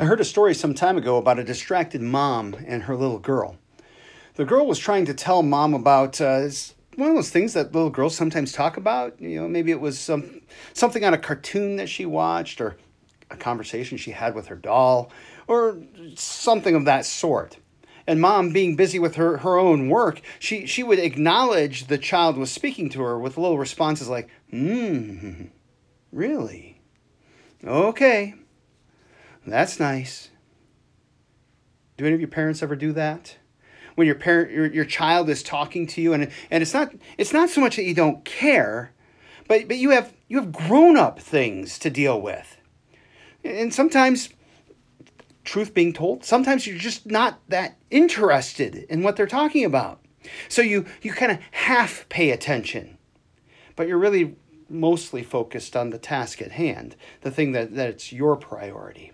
I heard a story some time ago about a distracted mom and her little girl. The girl was trying to tell mom about uh, one of those things that little girls sometimes talk about. You know, maybe it was some something on a cartoon that she watched, or a conversation she had with her doll, or something of that sort. And mom, being busy with her, her own work, she, she would acknowledge the child was speaking to her with little responses like, hmm, really? Okay. That's nice. Do any of your parents ever do that? When your parent your, your child is talking to you and and it's not it's not so much that you don't care, but but you have you have grown-up things to deal with. And sometimes truth being told, sometimes you're just not that interested in what they're talking about. So you you kind of half pay attention. But you're really mostly focused on the task at hand, the thing that, it's your priority.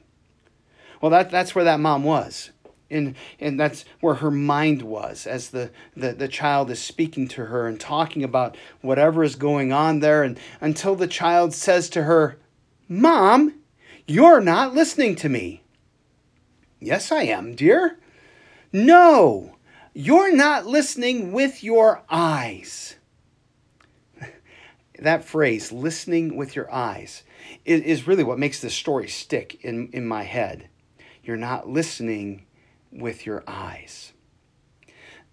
Well, that, that's where that mom was. And, and that's where her mind was as the, the, the child is speaking to her and talking about whatever is going on there. And until the child says to her, Mom, you're not listening to me. Yes, I am, dear. No, you're not listening with your eyes. that phrase, listening with your eyes, is, really what makes this story stick in, in my head. You're not listening with your eyes.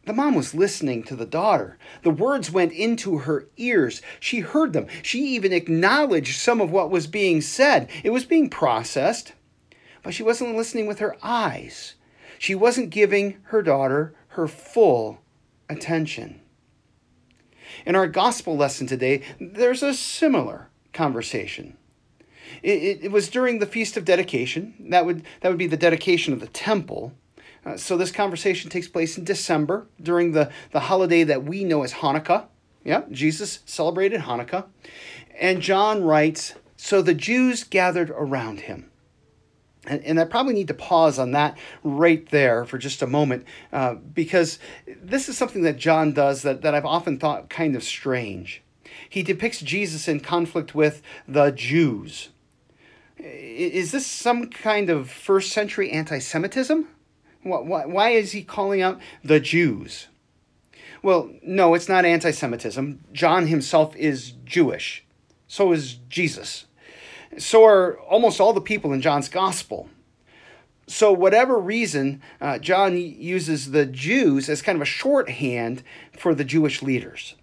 The mom was listening to the daughter. The words went into her ears. She heard them. She even acknowledged some of what was being said. It was being processed, but she wasn't listening with her eyes. She wasn't giving her daughter her full attention. In our gospel lesson today, there's a similar conversation. It, it, was during the Feast of Dedication. That would, that would be the dedication of the temple. Uh, so this conversation takes place in December during the, the holiday that we know as Hanukkah. Yeah, Jesus celebrated Hanukkah. And John writes So the Jews gathered around him. And, and I probably need to pause on that right there for just a moment uh, because this is something that John does that, that I've often thought kind of strange. He depicts Jesus in conflict with the Jews. Is this some kind of first century anti Semitism? Why is he calling out the Jews? Well, no, it's not anti Semitism. John himself is Jewish. So is Jesus. So are almost all the people in John's gospel. So, whatever reason, uh, John uses the Jews as kind of a shorthand for the Jewish leaders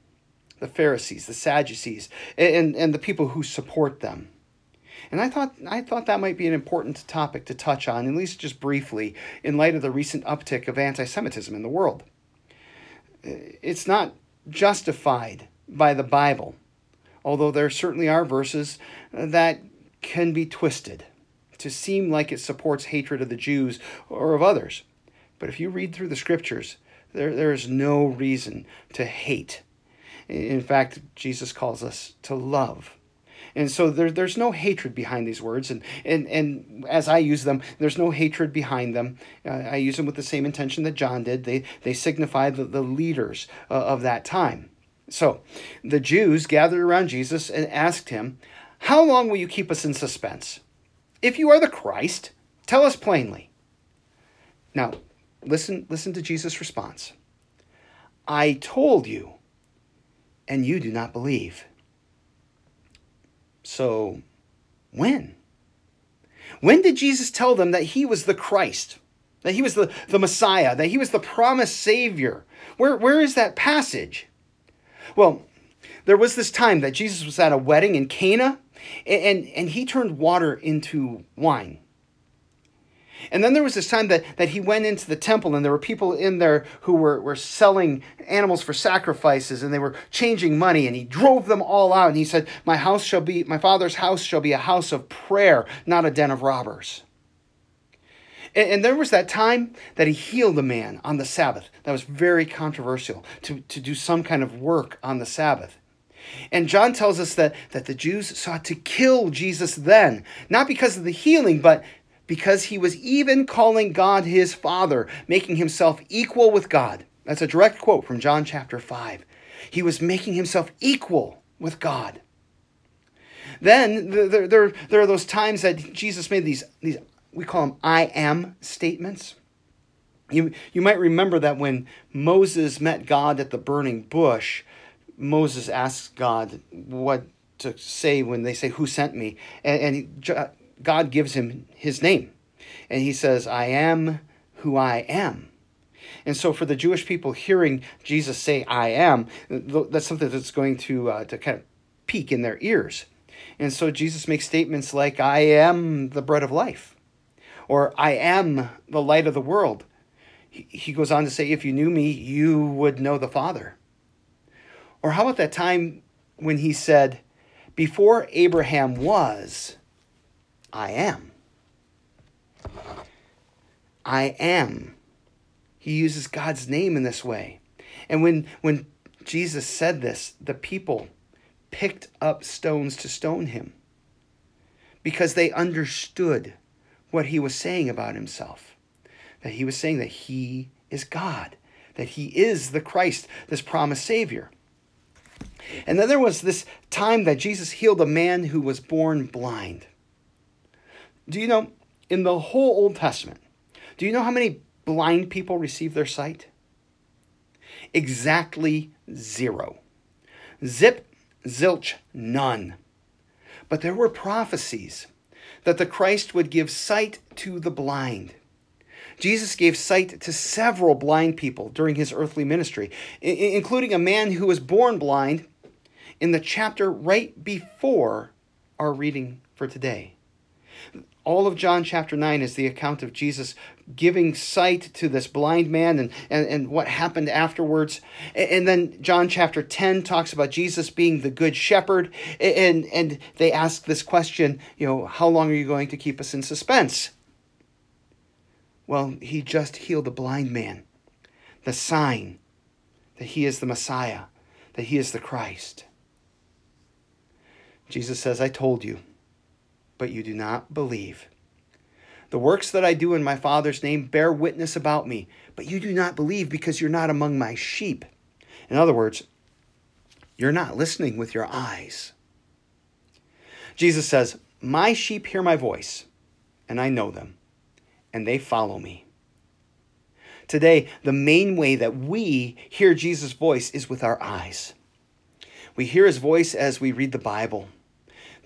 the Pharisees, the Sadducees, and, and the people who support them. And I thought I thought that might be an important topic to touch on, at least just briefly, in light of the recent uptick of anti-Semitism in the world. It's not justified by the Bible, although there certainly are verses that can be twisted to seem like it supports hatred of the Jews or of others. But if you read through the scriptures, there, there is no reason to hate. In fact, Jesus calls us to love. And so there, there's no hatred behind these words. And, and, and as I use them, there's no hatred behind them. Uh, I use them with the same intention that John did. They, they signify the, the leaders uh, of that time. So the Jews gathered around Jesus and asked him, How long will you keep us in suspense? If you are the Christ, tell us plainly. Now, listen, listen to Jesus' response. I told you, and you do not believe. So, when? When did Jesus tell them that he was the Christ, that he was the, the Messiah, that he was the promised Savior? Where, where is that passage? Well, there was this time that Jesus was at a wedding in Cana, and, and, and he turned water into wine. And then there was this time that, that he went into the temple and there were people in there who were, were selling animals for sacrifices and they were changing money and he drove them all out and he said, My house shall be my father's house shall be a house of prayer, not a den of robbers. And, and there was that time that he healed a man on the Sabbath. That was very controversial to, to do some kind of work on the Sabbath. And John tells us that, that the Jews sought to kill Jesus then, not because of the healing, but because he was even calling God his Father, making himself equal with God. That's a direct quote from John chapter 5. He was making himself equal with God. Then there, there, there are those times that Jesus made these, these we call them I am statements. You, you might remember that when Moses met God at the burning bush, Moses asks God what to say when they say, Who sent me? And, and God gives him his name. And he says, I am who I am. And so, for the Jewish people hearing Jesus say, I am, that's something that's going to, uh, to kind of peak in their ears. And so, Jesus makes statements like, I am the bread of life, or I am the light of the world. He goes on to say, If you knew me, you would know the Father. Or how about that time when he said, Before Abraham was, I am. I am. He uses God's name in this way. And when, when Jesus said this, the people picked up stones to stone him because they understood what he was saying about himself. That he was saying that he is God, that he is the Christ, this promised Savior. And then there was this time that Jesus healed a man who was born blind. Do you know, in the whole Old Testament, do you know how many blind people receive their sight? Exactly zero. Zip, zilch, none. But there were prophecies that the Christ would give sight to the blind. Jesus gave sight to several blind people during his earthly ministry, including a man who was born blind in the chapter right before our reading for today. All of John chapter 9 is the account of Jesus giving sight to this blind man and, and, and what happened afterwards. And then John chapter 10 talks about Jesus being the good shepherd. And, and they ask this question, you know, how long are you going to keep us in suspense? Well, he just healed a blind man. The sign that he is the Messiah, that he is the Christ. Jesus says, I told you, but you do not believe. The works that I do in my Father's name bear witness about me, but you do not believe because you're not among my sheep. In other words, you're not listening with your eyes. Jesus says, My sheep hear my voice, and I know them, and they follow me. Today, the main way that we hear Jesus' voice is with our eyes. We hear his voice as we read the Bible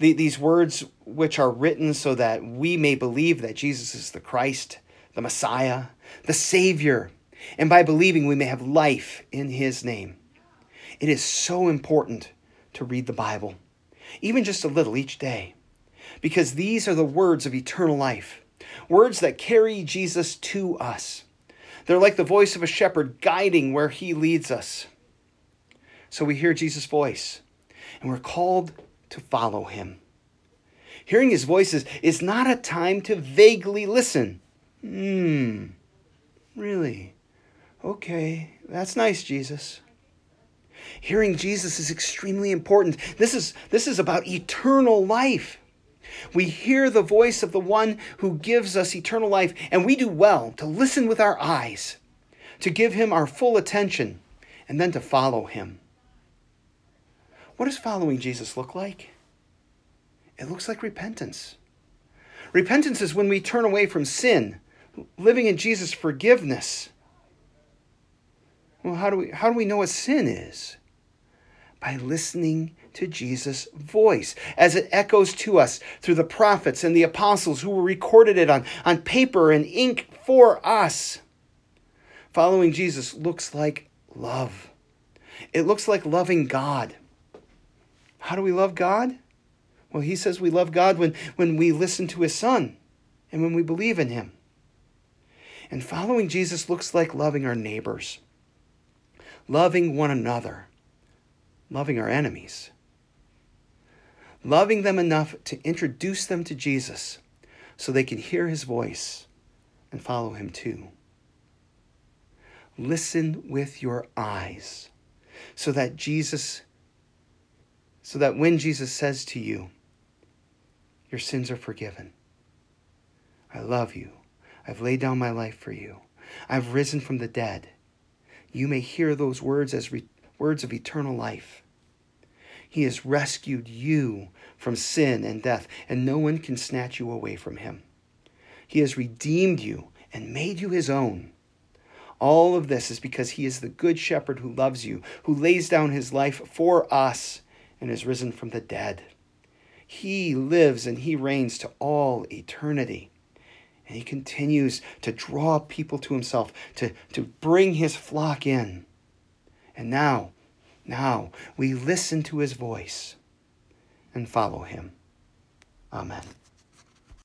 the, these words which are written so that we may believe that Jesus is the Christ, the Messiah, the Savior, and by believing we may have life in His name. It is so important to read the Bible, even just a little each day, because these are the words of eternal life, words that carry Jesus to us. They're like the voice of a shepherd guiding where he leads us. So we hear Jesus' voice, and we're called to follow him. Hearing his voices is, not a time to vaguely listen. Hmm, really? Okay, that's nice, Jesus. Hearing Jesus is extremely important. This is, this is about eternal life. We hear the voice of the one who gives us eternal life, and we do well to listen with our eyes, to give him our full attention, and then to follow him. What does following Jesus look like? It looks like repentance. Repentance is when we turn away from sin, living in Jesus' forgiveness. Well, how do we how do we know what sin is? By listening to Jesus' voice as it echoes to us through the prophets and the apostles who recorded it on, on paper and ink for us. Following Jesus looks like love. It looks like loving God. How do we love God? Well, he says we love God when, when we listen to his son and when we believe in him. And following Jesus looks like loving our neighbors, loving one another, loving our enemies, loving them enough to introduce them to Jesus so they can hear his voice and follow him too. Listen with your eyes so that Jesus so that when Jesus says to you, Your sins are forgiven, I love you, I've laid down my life for you, I've risen from the dead, you may hear those words as re- words of eternal life. He has rescued you from sin and death, and no one can snatch you away from him. He has redeemed you and made you his own. All of this is because he is the good shepherd who loves you, who lays down his life for us and is risen from the dead. He lives and he reigns to all eternity. And he continues to draw people to himself, to, to bring his flock in. And now, now, we listen to his voice and follow him. Amen.